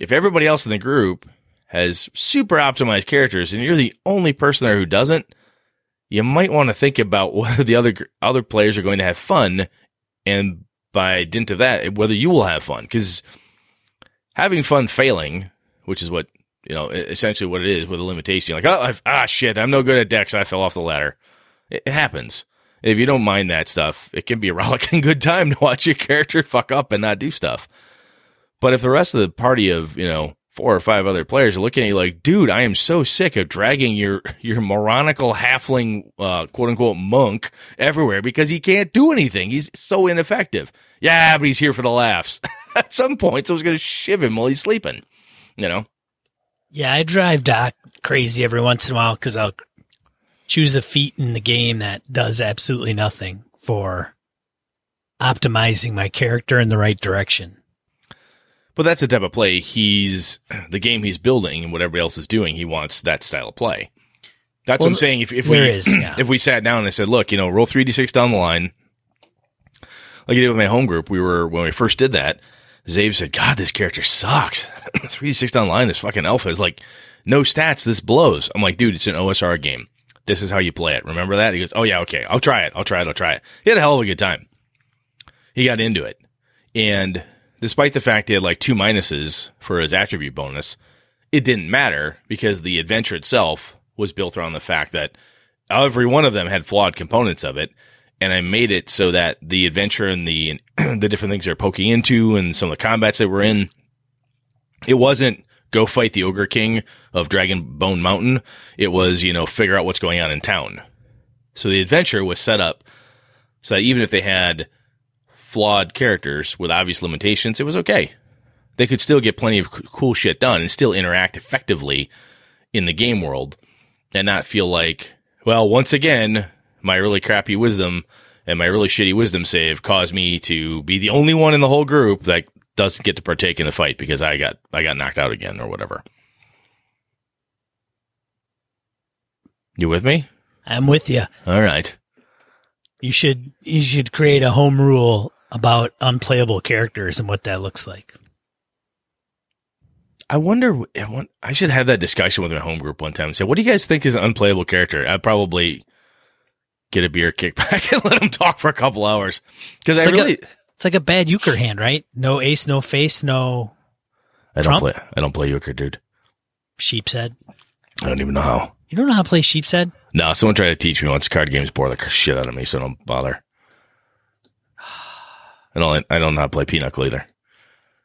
if everybody else in the group has super optimized characters and you're the only person there who doesn't, you might want to think about whether the other other players are going to have fun and by dint of that whether you will have fun cuz having fun failing, which is what, you know, essentially what it is with a limitation. You're like, "Oh, I've, ah shit, I'm no good at dex. I fell off the ladder." It, it happens. If you don't mind that stuff, it can be a rollicking good time to watch your character fuck up and not do stuff. But if the rest of the party of, you know, four or five other players are looking at you like, dude, I am so sick of dragging your your moronical halfling uh, quote unquote monk everywhere because he can't do anything. He's so ineffective. Yeah, but he's here for the laughs. at some was going to shiv him while he's sleeping. You know. Yeah, I drive Doc crazy every once in a while because I'll choose a feat in the game that does absolutely nothing for optimizing my character in the right direction. But that's the type of play he's the game he's building and what everybody else is doing. He wants that style of play. That's well, what I'm saying. If, if we is, yeah. if we sat down and said, look, you know, roll three d six down the line, like you did with my home group, we were when we first did that. Zave said, "God, this character sucks. three d six down the line, this fucking alpha is like no stats. This blows." I'm like, dude, it's an OSR game. This is how you play it. Remember that? He goes, "Oh yeah, okay, I'll try it. I'll try it. I'll try it." He had a hell of a good time. He got into it, and despite the fact he had like two minuses for his attribute bonus, it didn't matter because the adventure itself was built around the fact that every one of them had flawed components of it. And I made it so that the adventure and the the different things they're poking into and some of the combats that we're in, it wasn't go fight the ogre king of Dragon Bone Mountain. It was you know figure out what's going on in town. So the adventure was set up so that even if they had flawed characters with obvious limitations, it was okay. They could still get plenty of cool shit done and still interact effectively in the game world and not feel like, well, once again, my really crappy wisdom and my really shitty wisdom save caused me to be the only one in the whole group that doesn't get to partake in the fight because I got I got knocked out again or whatever. You with me? I'm with you. All right. You should you should create a home rule about unplayable characters and what that looks like. I wonder. I should have that discussion with my home group one time and say, "What do you guys think is an unplayable character?" I'd probably get a beer kickback and let them talk for a couple hours because I like really. A, it's like a bad euchre hand, right? No ace, no face, no. I don't play. I don't play euchre, dude. Sheep's head. I don't even know how. You don't know how to play sheep's head? No, someone tried to teach me once. Card games bore the shit out of me, so don't bother. I don't. I don't know how to play pinochle either.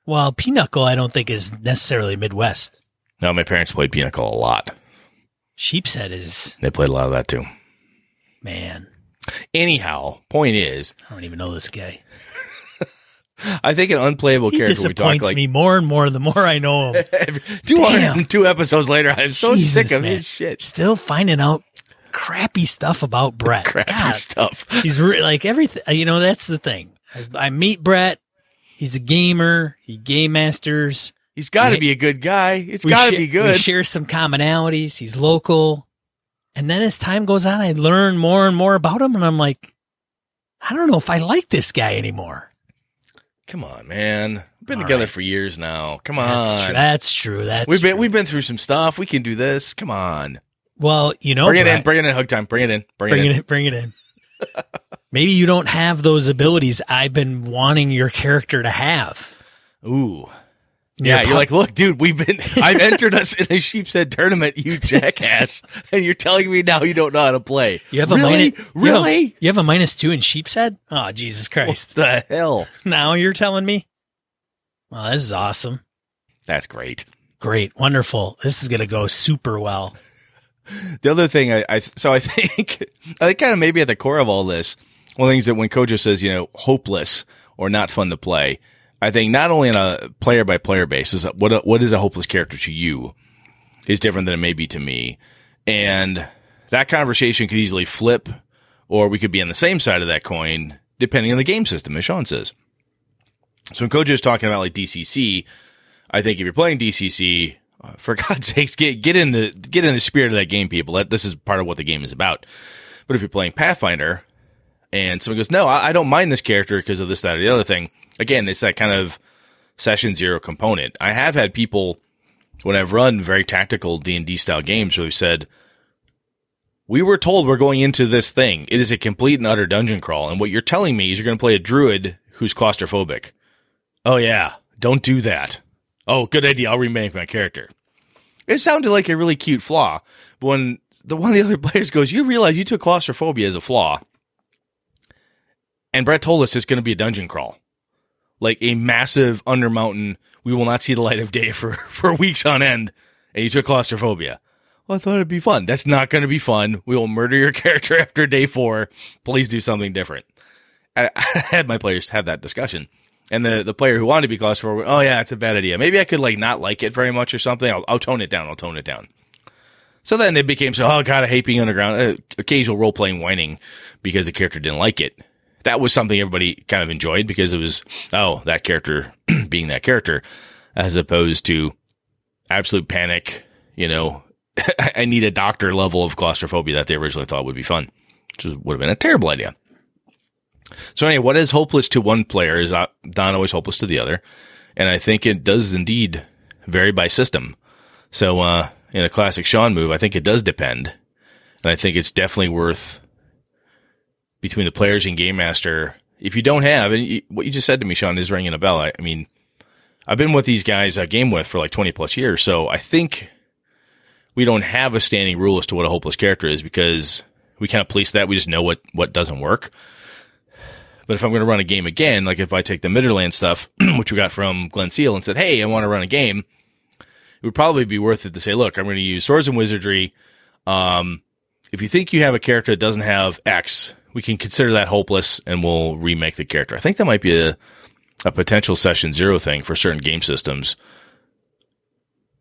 Well, pinochle, I don't think is necessarily Midwest. No, my parents played pinochle a lot. Sheep's head is. They played a lot of that too. Man. Anyhow, point is, I don't even know this guy. I think an unplayable character. he character disappoints like, me more and more the more I know him. 202 episodes later, I'm so Jesus, sick of man. his shit. Still finding out crappy stuff about Brett. crappy God, stuff. He's re- like everything. You know, that's the thing. I, I meet Brett. He's a gamer. He game masters. He's got to be a good guy. It's got to sh- be good. We share some commonalities. He's local. And then as time goes on, I learn more and more about him, and I'm like, I don't know if I like this guy anymore. Come on, man. We've been All together right. for years now. Come on. That's true. That's true. That's we've been true. we've been through some stuff. We can do this. Come on. Well, you know, bring it Brett, in. Bring it in. Hug time. Bring it in. Bring, bring it in. Bring it in. Maybe you don't have those abilities I've been wanting your character to have. Ooh. Yeah, you're like, look, dude, we've been, I've entered us in a sheep's head tournament, you jackass, and you're telling me now you don't know how to play. You have really? a minus, really? You have, you have, a minus two in sheep's head? Oh, Jesus Christ. What the hell? Now you're telling me? Well, this is awesome. That's great. Great. Wonderful. This is going to go super well. The other thing I, I so I think I think kind of maybe at the core of all this, one of the things that when Kojo says, you know, hopeless or not fun to play, I think not only on a player by player basis, what what is a hopeless character to you is different than it may be to me, and that conversation could easily flip, or we could be on the same side of that coin depending on the game system, as Sean says. So when Kojo is talking about like DCC, I think if you're playing DCC, for God's sakes, get get in the get in the spirit of that game, people. That this is part of what the game is about. But if you're playing Pathfinder, and someone goes, "No, I, I don't mind this character because of this, that, or the other thing," again, it's that kind of session zero component. I have had people when I've run very tactical D and D style games where we've said we were told we're going into this thing. It is a complete and utter dungeon crawl, and what you're telling me is you're going to play a druid who's claustrophobic. Oh yeah, don't do that. Oh, good idea. I'll remake my character. It sounded like a really cute flaw, but when the one of the other players goes, "You realize you took claustrophobia as a flaw," and Brett told us it's going to be a dungeon crawl, like a massive under mountain. We will not see the light of day for for weeks on end, and you took claustrophobia. Well, I thought it'd be fun. That's not going to be fun. We will murder your character after day four. Please do something different. I, I had my players have that discussion. And the, the player who wanted to be claustrophobic, oh yeah, it's a bad idea. Maybe I could like not like it very much or something. I'll, I'll tone it down. I'll tone it down. So then it became so, oh god, I hate being underground. Uh, occasional role playing whining because the character didn't like it. That was something everybody kind of enjoyed because it was, oh, that character being that character, as opposed to absolute panic, you know, I need a doctor level of claustrophobia that they originally thought would be fun, which would have been a terrible idea. So anyway, what is hopeless to one player is not always hopeless to the other, and I think it does indeed vary by system. So uh, in a classic Sean move, I think it does depend, and I think it's definitely worth between the players and game master. If you don't have, and you, what you just said to me, Sean, is ringing a bell. I, I mean, I've been with these guys I game with for like twenty plus years, so I think we don't have a standing rule as to what a hopeless character is because we kind of police that. We just know what what doesn't work. But if I'm going to run a game again, like if I take the Midderland stuff, which we got from Glynn Seal, and said, "Hey, I want to run a game," it would probably be worth it to say, "Look, I'm going to use swords and wizardry. Um, if you think you have a character that doesn't have X, we can consider that hopeless, and we'll remake the character." I think that might be a a potential session zero thing for certain game systems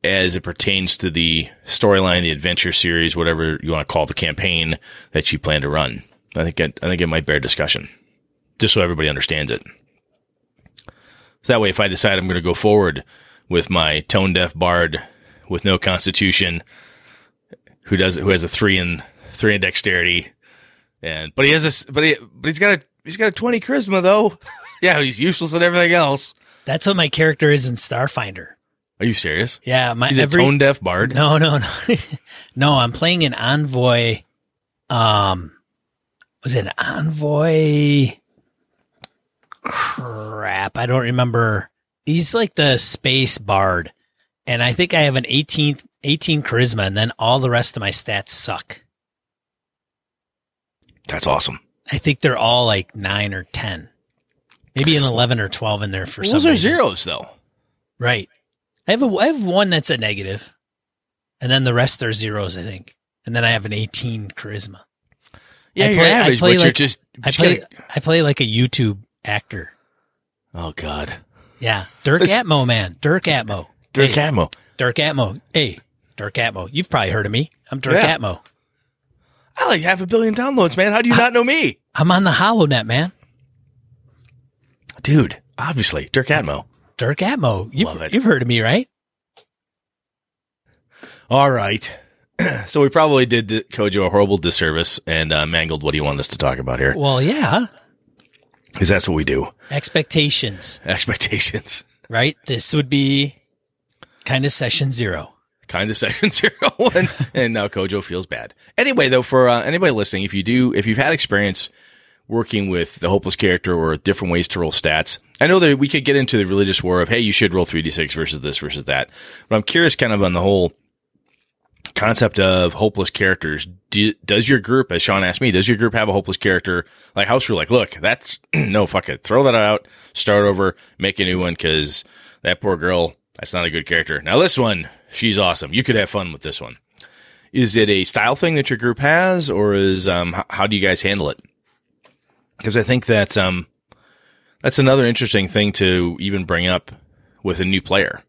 as it pertains to the storyline, the adventure series, whatever you want to call the campaign that you plan to run. I think it, I think it might bear discussion just so everybody understands it. So that way, if I decide I'm going to go forward with my tone deaf bard with no constitution, who does who has a three in three in dexterity, and but he has a but he but he's got a he's got a twenty charisma though. yeah, he's useless at everything else. That's what my character is in Starfinder. Are you serious? Yeah, my he's every, a tone deaf bard. No, no, no, no. I'm playing an envoy. Um, was it an envoy? Crap. I don't remember. He's like the space bard. And I think I have an 18, 18 charisma and then all the rest of my stats suck. That's awesome. I think they're all like nine or 10. Maybe an 11 or 12 in there for Those some Those are reason. zeros though. Right. I have a, I have one that's a negative, And then the rest are zeros, I think. And then I have an 18 charisma. Yeah, I you're play- I average, play but you're like- just. I play gotta- I play like a YouTube actor. oh God, Yeah. Dirk Atmo, man. Dirk Atmo. Dirk hey, Atmo. Dirk Atmo. Hey, Dirk Atmo. You've probably heard of me. I'm Dirk Yeah. Atmo. I like half a billion downloads, man. How do you not know me, I'm on the HoloNet, man. dude? Obviously, Dirk Atmo. Dirk Atmo. You've, you've heard of me, right? All right. so we probably did Kojo a horrible disservice and uh, mangled what he wanted us to talk about here, Well, yeah. Because that's what we do. Expectations, Expectations. right? This would be kind of session zero. kind of session zero and, and now kojo feels bad anyway though for uh, anybody listening if you do if you've had experience working with the hopeless character or different ways to roll stats i know that we could get into the religious war of hey you should roll 3d6 versus this versus that but i'm curious kind of on the whole concept of hopeless characters. Do, does your group as sean asked me does your group have a hopeless character? Like house rule like look that's no fuck it. Throw that out. Start over. Make a new one because that poor girl that's not a good character. Now this one she's awesome. You could have fun with this one. Is it a style thing that your group has or is um h- how do you guys handle it? Because i think that's um that's another interesting thing to even bring up with a new player.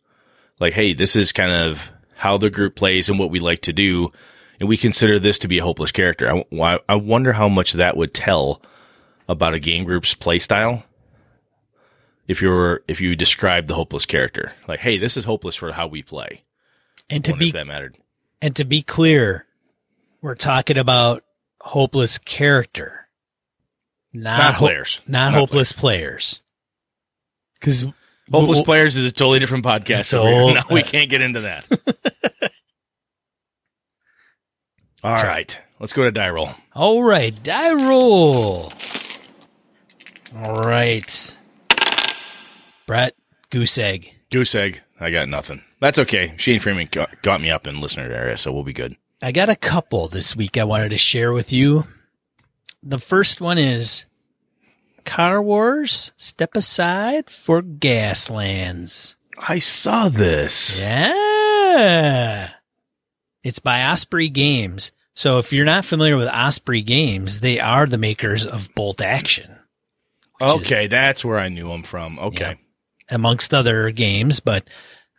Like hey this is kind of how the group plays and what we like to do and we consider this to be a hopeless character. I, I wonder how much that would tell about a game group's play style if you're if you describe the hopeless character. Like hey this is hopeless for how we play. And to be that mattered. and to be clear, we're talking about hopeless character, not, not ho- players. not, Not hopeless players. Because Hopeless Well- Players is a totally different podcast. So, no, we can't get into that. All right, let's go to die roll. All right, die roll. All right, Brett goose egg. Goose egg. I got nothing. That's okay. Shane Freeman got, got me up in listener area, so we'll be good. I got a couple this week I wanted to share with you. The first one is Car Wars Step Aside for Gaslands. I saw this. Yeah. It's by Osprey Games. So if you're not familiar with Osprey Games, they are the makers of Bolt Action, which is- Okay, that's where I knew him from. Okay. amongst other games, but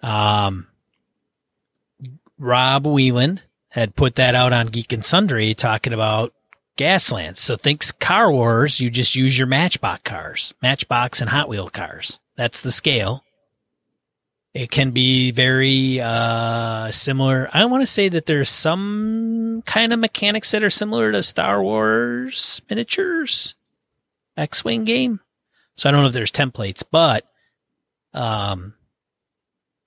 um, Rob Whelan had put that out on Geek and Sundry talking about Gaslands. So thinks Car Wars, you just use your Matchbox cars, Matchbox and Hot Wheel cars. That's the scale. It can be very uh, similar. I want to say that there's some kind of mechanics that are similar to Star Wars miniatures, X-wing game. So I don't know if there's templates, but um,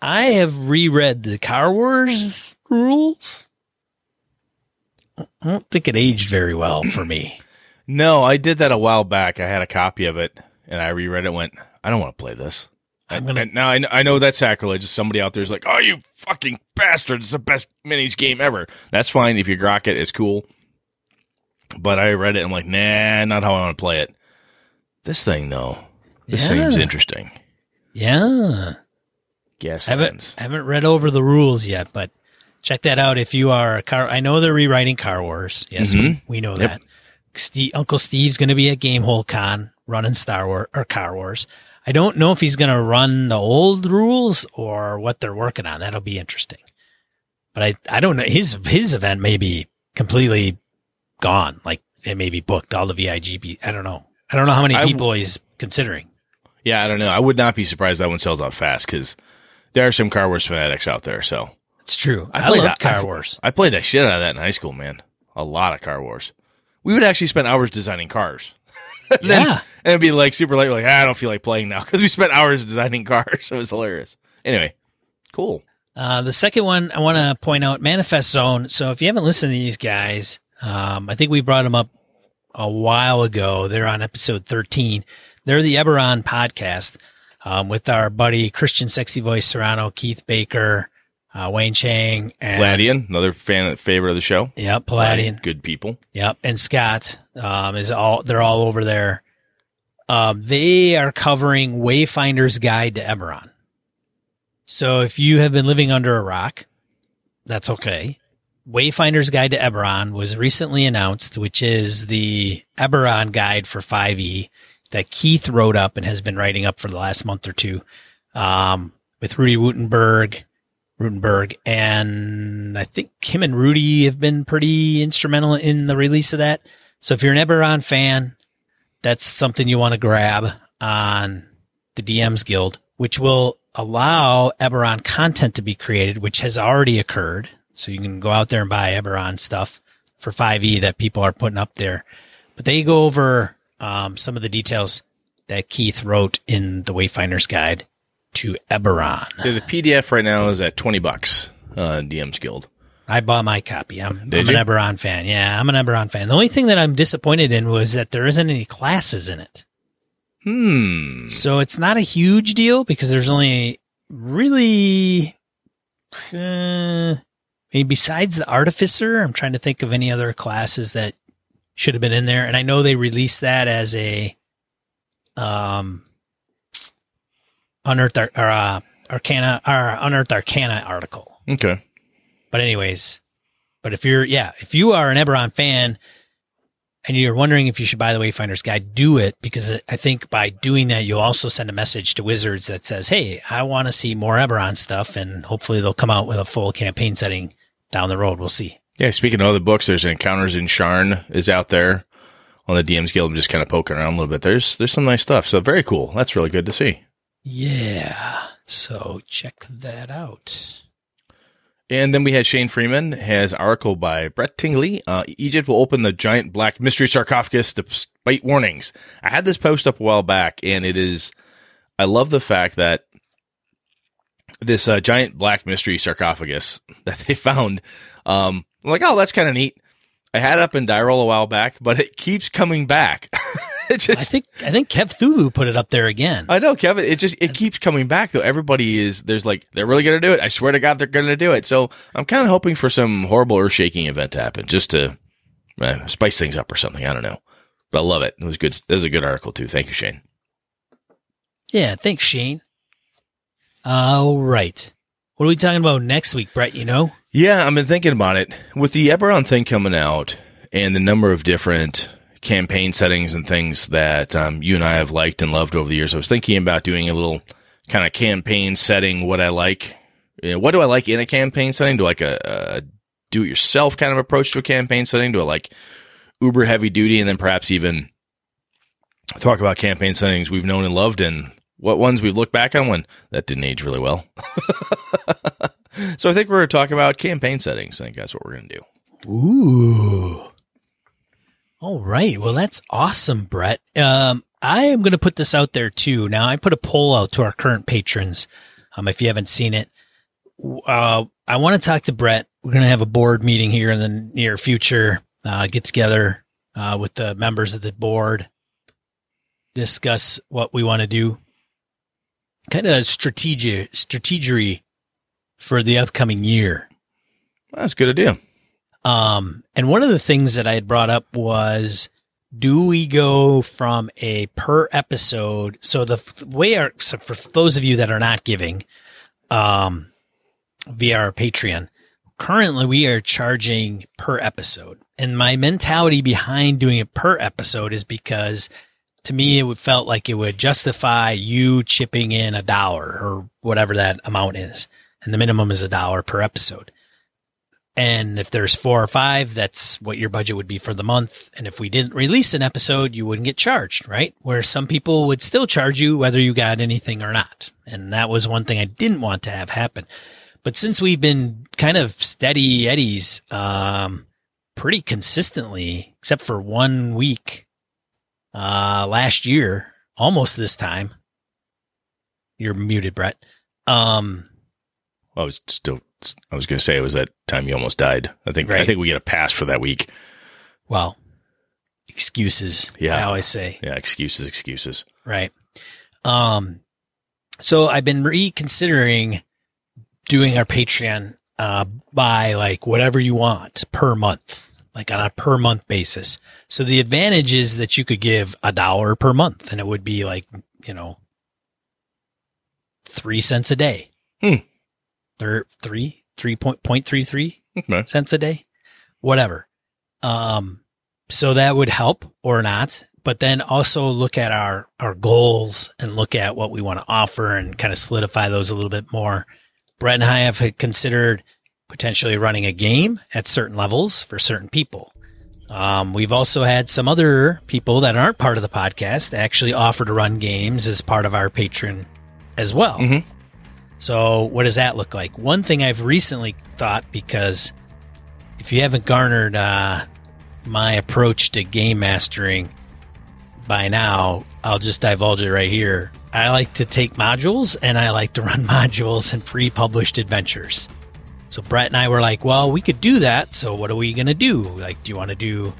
I have reread the Car Wars rules. I don't think it aged very well for me. No, I did that a while back. I had a copy of it, and I reread it. Went, I don't want to play this. I'm gonna- now I know, I know that's sacrilege. Somebody out there is like, "Oh, you fucking bastard! It's the best minis game ever." That's fine if you grok it. It's cool. But I read it. I'm like, nah, not how I want to play it. This thing though, this Yeah. seems interesting. Yeah, Guess I haven't lens. haven't read over the rules yet, but check that out if you are a car. I know they're rewriting Car Wars. Yes, we, mm-hmm. we know Yep. that. Steve, Uncle Steve's going to be at Gamehole Con running Star Wars or Car Wars. I don't know if he's going to run the old rules or what they're working on. That'll be interesting. But I, I don't know. His his event may be completely gone. Like it may be booked. All the VIGB. I don't know. I don't know how many I- people he's considering. Yeah, I don't know. I would not be surprised that one sells out fast because there are some Car Wars fanatics out there. So It's true. I, played love that- Car Wars. I played that shit out of that in high school, man. A lot of Car Wars. We would actually spend hours designing cars. then, Yeah. And it'd be like super late, like, ah, I don't feel like playing now because we spent hours designing cars. So it was hilarious. Anyway, cool. Uh, the second one I want to point out, Manifest Zone. So if you haven't listened to these guys, um, I think we brought them up a while ago. They're on episode 13. They're the Eberron podcast um, with our buddy Kristian Sexy Voice Serrano, Keith Baker, uh, Wayne Chang, and Gladian, another fan favorite of the show. Yep, Palladian. Good people. Yep, and Scott um, is all. They're all over there. Um, they are covering Wayfinder's Guide to Eberron. So if you have been living under a rock, that's okay. Wayfinder's Guide to Eberron was recently announced, which is the Eberron guide for 5e that Keith wrote up and has been writing up for the last month or two, um, with Ruty Rutenberg, Rutenberg, and I think him and Ruty have been pretty instrumental in the release of that. So if you're an Eberron fan, that's something you want to grab on the DMs Guild, which will allow Eberron content to be created, which has already occurred. So you can go out there and buy Eberron stuff for 5e that people are putting up there. But they go over um, some of the details that Keith wrote in the Wayfinder's Guide to Eberron. Yeah, the PDF right now is at 20 bucks, uh, DM's Guild. I bought my copy. I'm, I'm an? Eberron fan. Yeah, I'm an Eberron fan. The only thing that I'm disappointed in was that there isn't any classes in it. Hmm. So it's not a huge deal because there's only really, uh, I mean, besides the artificer, I'm trying to think of any other classes that should have been in there. And I know they released that as a, um, unearthed Ar- or, uh, arcana or unearthed arcana article. Okay. But anyways, but if you're, yeah, if you are an Eberron fan and you're wondering if you should buy the Wayfinder's Guide, do it because I think by doing that, you'll also send a message to Wizards that says, Hey, I want to see more Eberron stuff. And hopefully they'll come out with a full campaign setting down the road. We'll see. Yeah, speaking of other books, there's Encounters in Sharn is out there on the DM's Guild. I'm just kind of poking around a little bit. There's there's some nice stuff. So very cool. That's really good to see. Yeah. So check that out. And then we had Shane Freeman has article by Brett Tingley. Uh, Egypt will open the giant black mystery sarcophagus despite warnings. I had this post up a while back, and it is. I love the fact that this uh, giant black mystery sarcophagus that they found. Um, I'm like, oh, that's kind of neat. I had it up in Dyrol a while back, but it keeps coming back. just, I think I think Kev Thulu put it up there again. I know, Kevin. It just it keeps coming back though. Everybody is there's like they're really gonna do it. I swear to God, they're gonna do it. So I'm kind of hoping for some horrible earth shaking event to happen, just to uh, spice things up or something. I don't know, but I love it. It was good. This is a good article too. Thank you, Shane. Yeah, thanks, Shane. All right. What are we talking about next week, Brett? You know? Yeah, I've been thinking about it with the Eberron thing coming out and the number of different campaign settings and things that um, you and I have liked and loved over the years. I was thinking about doing a little kind of campaign setting. What I like, you know, what do I like in a campaign setting? Do I like a, a do-it-yourself kind of approach to a campaign setting? Do I like uber heavy duty, and then perhaps even talk about campaign settings we've known and loved and what ones we've looked back on when that didn't age really well. so I think we're going to talk about campaign settings. I think that's what we're going to do. Ooh. All right. Well, that's awesome, Brett. Um, I am going to put this out there too. Now, I put a poll out to our current patrons. Um, if you haven't seen it, uh, I want to talk to Brett. We're going to have a board meeting here in the near future. Uh, get together uh, with the members of the board, discuss what we want to do kind of strategy strategy for the upcoming year. That's a good idea. Um, and one of the things that I had brought up was, do we go from a per episode? So the way our, so for those of you that are not giving, um, via our Patreon, currently we are charging per episode. And my mentality behind doing it per episode is because to me, it would felt like it would justify you chipping in a dollar or whatever that amount is. And the minimum is a dollar per episode. And if there's four or five, that's what your budget would be for the month. And if we didn't release an episode, you wouldn't get charged, right? Where some people would still charge you whether you got anything or not. And that was one thing I didn't want to have happen. But since we've been kind of steady eddies, um, pretty consistently, except for one week uh, last year, almost this time. You're muted, Brett. Um, I was still. I was going to say it was that time you almost died. I think. Right. I think we get a pass for that week. Well, excuses. Yeah, I always say. Yeah, excuses, excuses. Right. Um. So I've been reconsidering doing our Patreon uh, by like whatever you want per month like on a per month basis. So the advantage is that you could give a dollar per month and it would be like, you know, three cents a day. Hmm. Or three, three point, point three three okay. cents a day, whatever. Um, so that would help or not, but then also look at our, our goals and look at what we want to offer and kind of solidify those a little bit more. Brett and I have considered potentially running a game at certain levels for certain people. Um, we've also had some other people that aren't part of the podcast actually offer to run games as part of our patron as well. Mm-hmm. So, what does that look like? One thing I've recently thought because if you haven't garnered uh, my approach to game mastering by now, I'll just divulge it right here. I like to take modules and I like to run modules and pre published adventures. So Brett and I were like, well, we could do that. So what are we going to do? Like, do you want to do,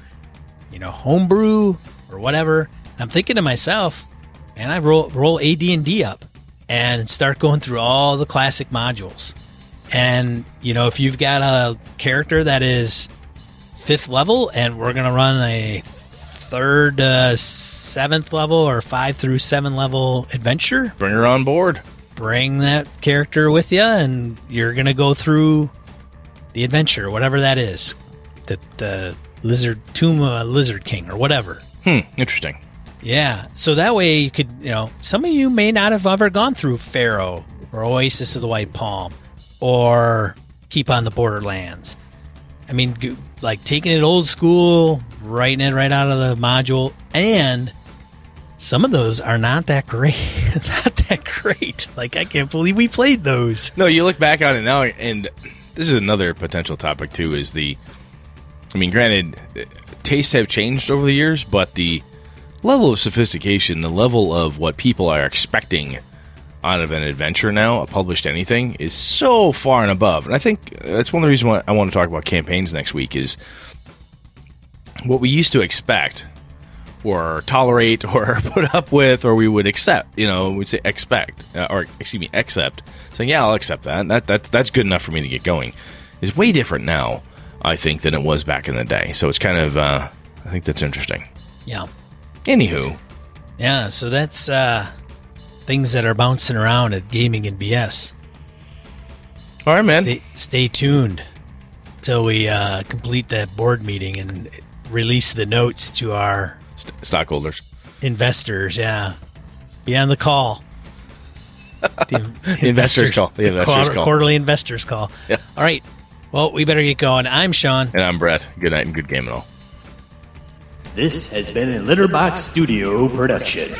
you know, homebrew or whatever? And I'm thinking to myself, and I roll, roll AD&D up and start going through all the classic modules. And, you know, if you've got a character that is fifth level and we're going to run a third, uh, seventh level or five through seven level adventure, bring her on board bring that character with you, and you're gonna go through the adventure, whatever that is, the the lizard tomb, uh, lizard king, or whatever. Hmm. Interesting. Yeah. So that way you could, you know, some of you may not have ever gone through Pharaoh or Oasis of the White Palm or Keep on the Borderlands. I mean, like taking it old school, writing it right out of the module, and some of those are not that great. not that great. Like I can't believe we played those. No, you look back on it now, and this is another potential topic too. Is the, I mean, granted, uh, tastes have changed over the years, but the level of sophistication, the level of what people are expecting out of an adventure now, a published anything, is so far and above. And I think that's one of the reasons why I want to talk about campaigns next week is what we used to expect or tolerate or put up with or we would accept you know we'd say expect uh, or excuse me accept. Saying yeah i'll accept that. That that's that's good enough for me to get going. Is way different now i think than it was back in the day. So it's kind of uh, i think that's interesting. Yeah. Anywho Yeah, so that's uh things that are bouncing around at Gaming and BS. all right man Stay, stay tuned till we uh, complete that board meeting and release the notes to our St- stockholders investors. Yeah, be on the call. The investors call. The investors call. Quarterly investors call. Yeah. All right. Well, we better get going. I'm Sean. and i'm brett good night and good game and all This has been a Litterbox Studio production.